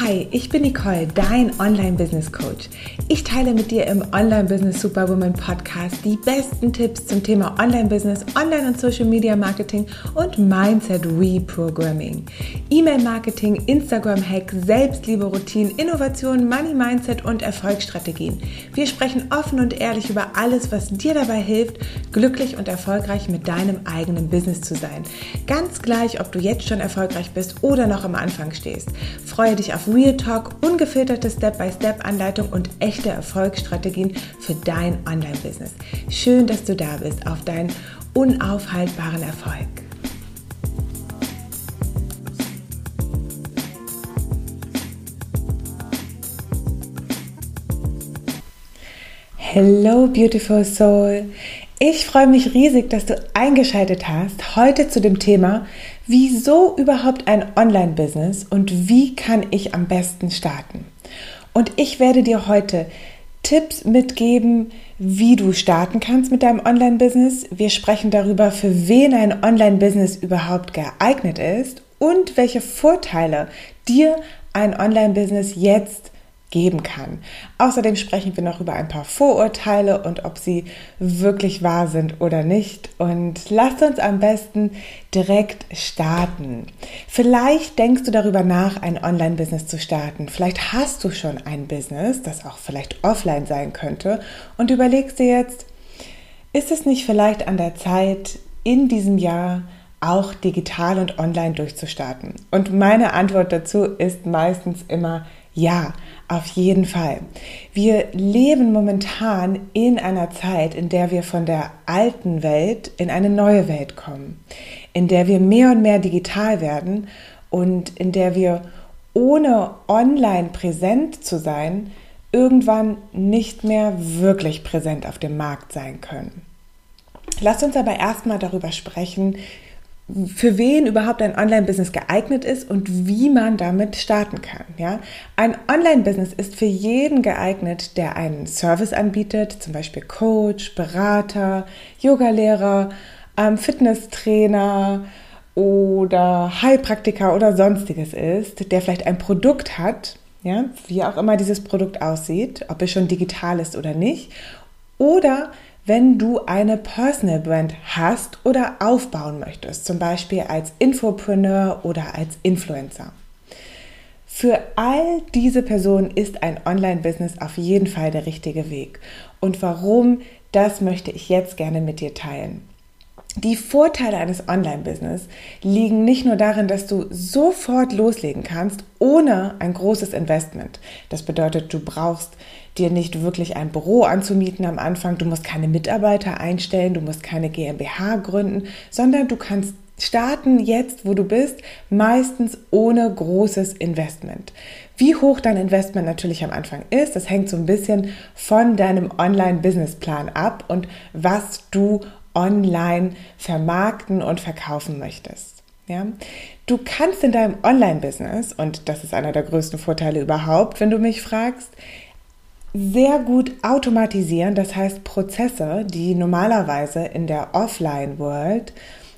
Hi, ich bin Nicole, dein Online-Business-Coach. Ich teile mit dir im Online-Business Superwoman Podcast die besten Tipps zum Thema Online-Business, Online- und Social-Media-Marketing und Mindset-Reprogramming. E-Mail-Marketing, Instagram-Hack, Selbstliebe-Routinen, Innovation, Money-Mindset und Erfolgsstrategien. Wir sprechen offen und ehrlich über alles, was dir dabei hilft, glücklich und erfolgreich mit deinem eigenen Business zu sein. Ganz gleich, ob du jetzt schon erfolgreich bist oder noch am Anfang stehst. Freue dich auf Real Talk, ungefilterte Step-by-Step-Anleitung und echte Erfolgsstrategien für dein Online-Business. Schön, dass du da bist auf deinen unaufhaltbaren Erfolg. Hello, beautiful soul. Ich freue mich riesig, dass du eingeschaltet hast heute zu dem Thema, wieso überhaupt ein Online-Business und wie kann ich am besten starten. Und ich werde dir heute Tipps mitgeben, wie du starten kannst mit deinem Online-Business. Wir sprechen darüber, für wen ein Online-Business überhaupt geeignet ist und welche Vorteile dir ein Online-Business jetzt geben kann. Außerdem sprechen wir noch über ein paar Vorurteile und ob sie wirklich wahr sind oder nicht. Und lasst uns am besten direkt starten. Vielleicht denkst du darüber nach, ein Online-Business zu starten. Vielleicht hast du schon ein Business, das auch vielleicht offline sein könnte und überlegst dir jetzt, ist es nicht vielleicht an der Zeit, in diesem Jahr auch digital und online durchzustarten? Und meine Antwort dazu ist meistens immer ja. Auf jeden Fall. Wir leben momentan in einer Zeit, in der wir von der alten Welt in eine neue Welt kommen, in der wir mehr und mehr digital werden und in der wir ohne online präsent zu sein, irgendwann nicht mehr wirklich präsent auf dem Markt sein können. Lasst uns aber erstmal darüber sprechen, für wen überhaupt ein Online-Business geeignet ist und wie man damit starten kann. Ja? Ein Online-Business ist für jeden geeignet, der einen Service anbietet, zum Beispiel Coach, Berater, Yogalehrer, ähm, Fitnesstrainer oder Heilpraktiker oder sonstiges ist, der vielleicht ein Produkt hat, ja, wie auch immer dieses Produkt aussieht, ob es schon digital ist oder nicht, oder wenn du eine Personal Brand hast oder aufbauen möchtest, zum Beispiel als Infopreneur oder als Influencer. Für all diese Personen ist ein Online-Business auf jeden Fall der richtige Weg. Und warum, das möchte ich jetzt gerne mit dir teilen. Die Vorteile eines Online-Business liegen nicht nur darin, dass du sofort loslegen kannst, ohne ein großes Investment. Das bedeutet, du brauchst dir nicht wirklich ein Büro anzumieten am Anfang, du musst keine Mitarbeiter einstellen, du musst keine GmbH gründen, sondern du kannst starten jetzt, wo du bist, meistens ohne großes Investment. Wie hoch dein Investment natürlich am Anfang ist, das hängt so ein bisschen von deinem Online-Businessplan ab und was du online vermarkten und verkaufen möchtest. Ja? Du kannst in deinem Online-Business, und das ist einer der größten Vorteile überhaupt, wenn du mich fragst, sehr gut automatisieren, das heißt Prozesse, die normalerweise in der Offline-World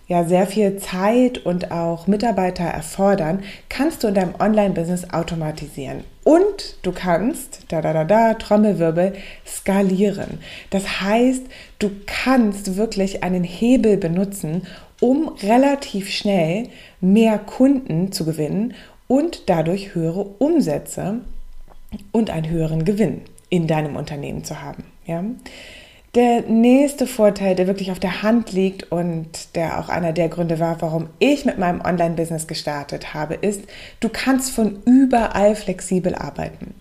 ja sehr viel Zeit und auch Mitarbeiter erfordern, kannst du in deinem Online-Business automatisieren. Und du kannst, da da da da, Trommelwirbel, skalieren. Das heißt, du kannst wirklich einen Hebel benutzen, um relativ schnell mehr Kunden zu gewinnen und dadurch höhere Umsätze und einen höheren Gewinn in deinem Unternehmen zu haben. Ja? Der nächste Vorteil, der wirklich auf der Hand liegt und der auch einer der Gründe war, warum ich mit meinem Online-Business gestartet habe, ist, du kannst von überall flexibel arbeiten.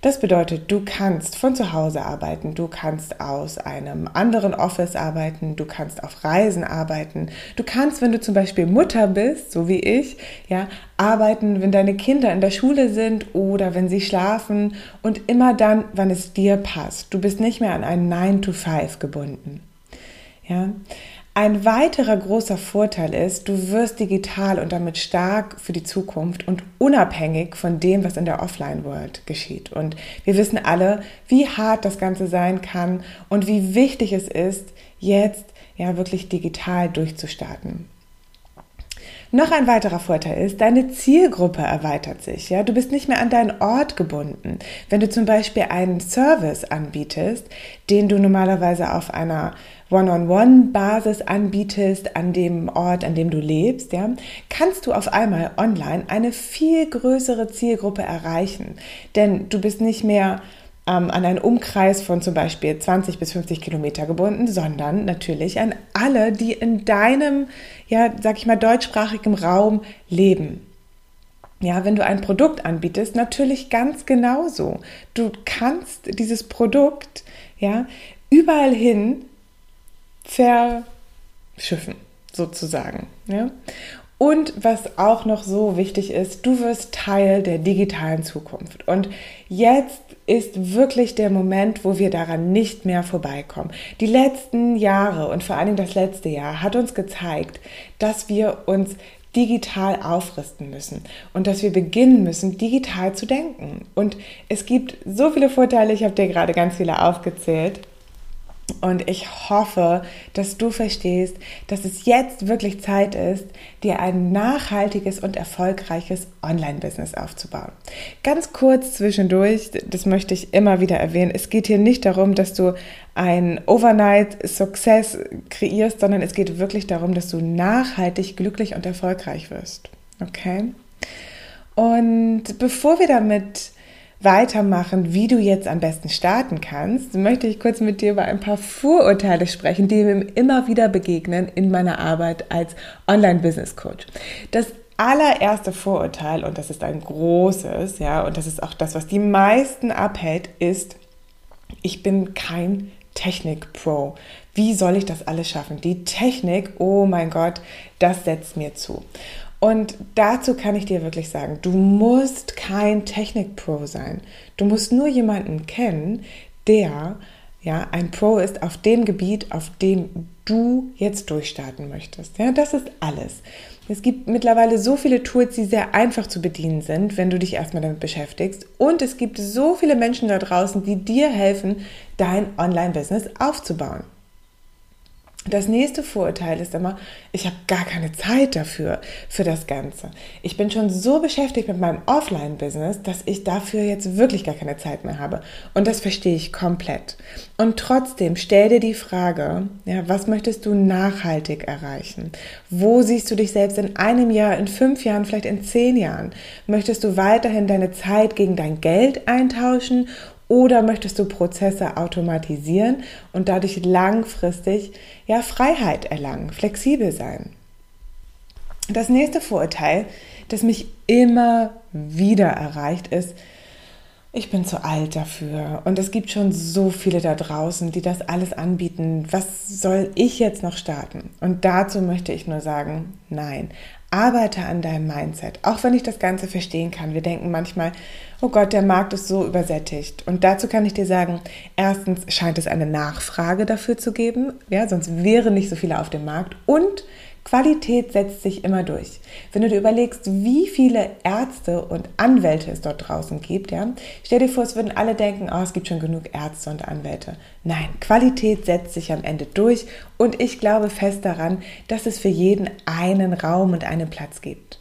Das bedeutet, du kannst von zu Hause arbeiten, du kannst aus einem anderen Office arbeiten, du kannst auf Reisen arbeiten, du kannst, wenn du zum Beispiel Mutter bist, so wie ich, ja, arbeiten, wenn deine Kinder in der Schule sind oder wenn sie schlafen und immer dann, wann es dir passt. Du bist nicht mehr an einen 9 to 5 gebunden. Ja. Ein weiterer großer Vorteil ist, du wirst digital und damit stark für die Zukunft und unabhängig von dem, was in der Offline-World geschieht. Und wir wissen alle, wie hart das Ganze sein kann und wie wichtig es ist, jetzt ja wirklich digital durchzustarten. Noch ein weiterer Vorteil ist, deine Zielgruppe erweitert sich. Ja, du bist nicht mehr an deinen Ort gebunden. Wenn du zum Beispiel einen Service anbietest, den du normalerweise auf einer One-on-One-Basis anbietest an dem Ort, an dem du lebst, ja, kannst du auf einmal online eine viel größere Zielgruppe erreichen. Denn du bist nicht mehr ähm, an einen Umkreis von zum Beispiel 20 bis 50 Kilometer gebunden, sondern natürlich an alle, die in deinem, ja, sag ich mal, deutschsprachigen Raum leben. Ja, wenn du ein Produkt anbietest, natürlich ganz genauso. Du kannst dieses Produkt, ja, überall hin verschiffen, sozusagen. Ja? Und was auch noch so wichtig ist, du wirst Teil der digitalen Zukunft. Und jetzt ist wirklich der Moment, wo wir daran nicht mehr vorbeikommen. Die letzten Jahre und vor allen Dingen das letzte Jahr hat uns gezeigt, dass wir uns digital aufrüsten müssen und dass wir beginnen müssen, digital zu denken. Und es gibt so viele Vorteile, ich habe dir gerade ganz viele aufgezählt. Und ich hoffe, dass du verstehst, dass es jetzt wirklich Zeit ist, dir ein nachhaltiges und erfolgreiches Online-Business aufzubauen. Ganz kurz zwischendurch, das möchte ich immer wieder erwähnen, es geht hier nicht darum, dass du ein Overnight-Success kreierst, sondern es geht wirklich darum, dass du nachhaltig glücklich und erfolgreich wirst. Okay? Und bevor wir damit weitermachen, wie du jetzt am besten starten kannst, möchte ich kurz mit dir über ein paar Vorurteile sprechen, die mir immer wieder begegnen in meiner Arbeit als Online-Business-Coach. Das allererste Vorurteil, und das ist ein großes, ja, und das ist auch das, was die meisten abhält, ist, ich bin kein Technik-Pro. Wie soll ich das alles schaffen? Die Technik, oh mein Gott, das setzt mir zu. Und dazu kann ich dir wirklich sagen, du musst kein Technik-Pro sein. Du musst nur jemanden kennen, der ja ein Pro ist auf dem Gebiet, auf dem du jetzt durchstarten möchtest. Ja, das ist alles. Es gibt mittlerweile so viele Tools, die sehr einfach zu bedienen sind, wenn du dich erstmal damit beschäftigst. Und es gibt so viele Menschen da draußen, die dir helfen, dein Online-Business aufzubauen. Das nächste Vorurteil ist immer, ich habe gar keine Zeit dafür, für das Ganze. Ich bin schon so beschäftigt mit meinem Offline-Business, dass ich dafür jetzt wirklich gar keine Zeit mehr habe. Und das verstehe ich komplett. Und trotzdem stell dir die Frage, ja, was möchtest du nachhaltig erreichen? Wo siehst du dich selbst in einem Jahr, in fünf Jahren, vielleicht in zehn Jahren? Möchtest du weiterhin deine Zeit gegen dein Geld eintauschen oder möchtest du Prozesse automatisieren und dadurch langfristig ja Freiheit erlangen, flexibel sein? Das nächste Vorurteil, das mich immer wieder erreicht, ist, ich bin zu alt dafür und es gibt schon so viele da draußen, die das alles anbieten. Was soll ich jetzt noch starten? Und dazu möchte ich nur sagen, nein, arbeite an deinem Mindset. Auch wenn ich das Ganze verstehen kann. Wir denken manchmal, oh Gott, der Markt ist so übersättigt. Und dazu kann ich dir sagen, erstens scheint es eine Nachfrage dafür zu geben, ja, sonst wäre nicht so viele auf dem Markt. Und Qualität setzt sich immer durch. Wenn du dir überlegst, wie viele Ärzte und Anwälte es dort draußen gibt, ja, stell dir vor, es würden alle denken, oh, es gibt schon genug Ärzte und Anwälte. Nein, Qualität setzt sich am Ende durch und ich glaube fest daran, dass es für jeden einen Raum und einen Platz gibt.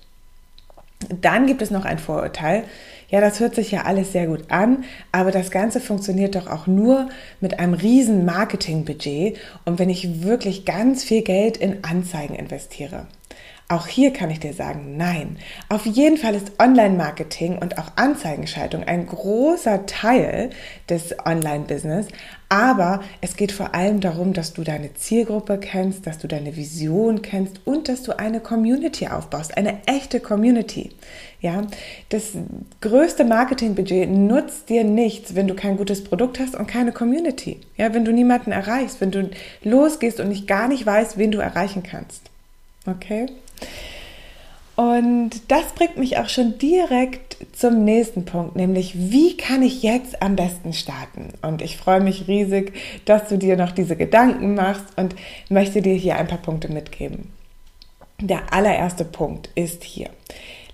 Dann gibt es noch ein Vorurteil, ja, das hört sich ja alles sehr gut an, aber das Ganze funktioniert doch auch nur mit einem riesen Marketingbudget und wenn ich wirklich ganz viel Geld in Anzeigen investiere. Auch hier kann ich dir sagen, nein. Auf jeden Fall ist Online-Marketing und auch Anzeigenschaltung ein großer Teil des Online-Business, aber es geht vor allem darum, dass du deine Zielgruppe kennst, dass du deine Vision kennst und dass du eine Community aufbaust, eine echte Community. Ja, das größte Marketingbudget nutzt dir nichts, wenn du kein gutes Produkt hast und keine Community. Ja, wenn du niemanden erreichst, wenn du losgehst und nicht gar nicht weißt, wen du erreichen kannst. Okay? Und das bringt mich auch schon direkt zum nächsten Punkt, nämlich wie kann ich jetzt am besten starten? Und ich freue mich riesig, dass du dir noch diese Gedanken machst und möchte dir hier ein paar Punkte mitgeben. Der allererste Punkt ist hier.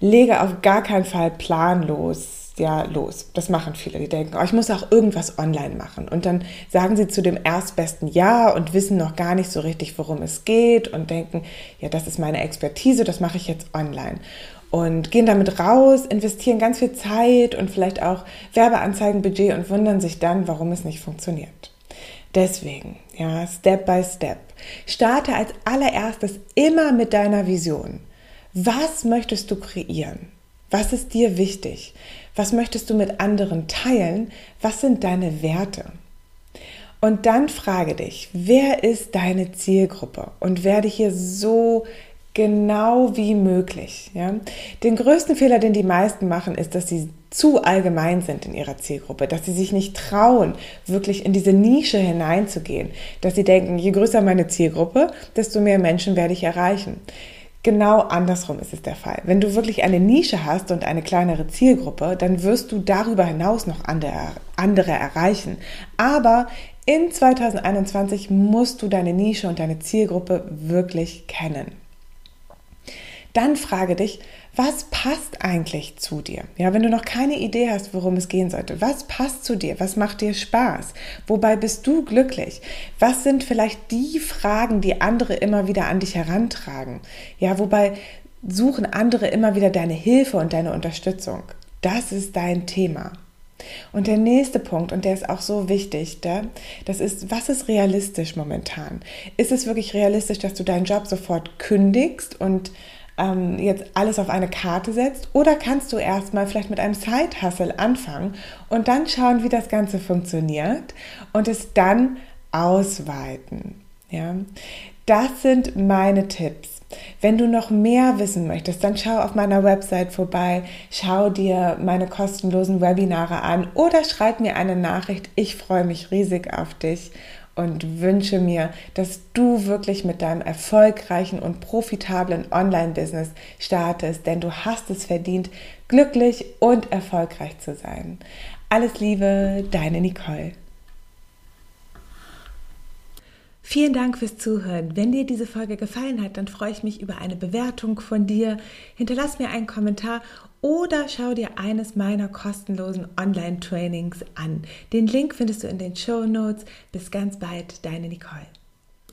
lege auf gar keinen Fall planlos ja los. Das machen viele, die denken, oh, ich muss auch irgendwas online machen. Und dann sagen sie zu dem erstbesten Ja und wissen noch gar nicht so richtig, worum es geht und denken, ja, das ist meine Expertise, das mache ich jetzt online. Und gehen damit raus, investieren ganz viel Zeit und vielleicht auch Werbeanzeigenbudget und wundern sich dann, warum es nicht funktioniert. Deswegen, ja, Step by Step. Starte als allererstes immer mit deiner Vision. Was möchtest du kreieren? Was ist dir wichtig? Was möchtest du mit anderen teilen? Was sind deine Werte? Und dann frage dich, wer ist deine Zielgruppe? Und werde hier so genau wie möglich. Ja? Den größten Fehler, den die meisten machen, ist, dass sie zu allgemein sind in ihrer Zielgruppe, dass sie sich nicht trauen, wirklich in diese Nische hineinzugehen, dass sie denken, je größer meine Zielgruppe, desto mehr Menschen werde ich erreichen. Genau andersrum ist es der Fall. Wenn du wirklich eine Nische hast und eine kleinere Zielgruppe, dann wirst du darüber hinaus noch andere, andere erreichen. Aber in 2021 musst du deine Nische und deine Zielgruppe wirklich kennen. Dann frage dich, was passt eigentlich zu dir? Ja, wenn du noch keine Idee hast, worum es gehen sollte, was passt zu dir? Was macht dir Spaß? Wobei bist du glücklich? Was sind vielleicht die Fragen, die andere immer wieder an dich herantragen? Ja, wobei suchen andere immer wieder deine Hilfe und deine Unterstützung? Das ist dein Thema. Und der nächste Punkt, und der ist auch so wichtig, das ist, was ist realistisch momentan? Ist es wirklich realistisch, dass du deinen Job sofort kündigst und ähm, jetzt alles auf eine Karte setzt oder kannst du erstmal vielleicht mit einem Side-Hustle anfangen und dann schauen, wie das Ganze funktioniert und es dann ausweiten. Ja? Das sind meine Tipps. Wenn du noch mehr wissen möchtest, dann schau auf meiner Website vorbei, schau dir meine kostenlosen Webinare an oder schreib mir eine Nachricht. Ich freue mich riesig auf dich und wünsche mir, dass du wirklich mit deinem erfolgreichen und profitablen Online-Business startest, denn du hast es verdient, glücklich und erfolgreich zu sein. Alles Liebe, deine Nicole. Vielen Dank fürs Zuhören. Wenn dir diese Folge gefallen hat, dann freue ich mich über eine Bewertung von dir. Hinterlass mir einen Kommentar oder schau dir eines meiner kostenlosen Online-Trainings an. Den Link findest du in den Show Notes. Bis ganz bald, deine Nicole.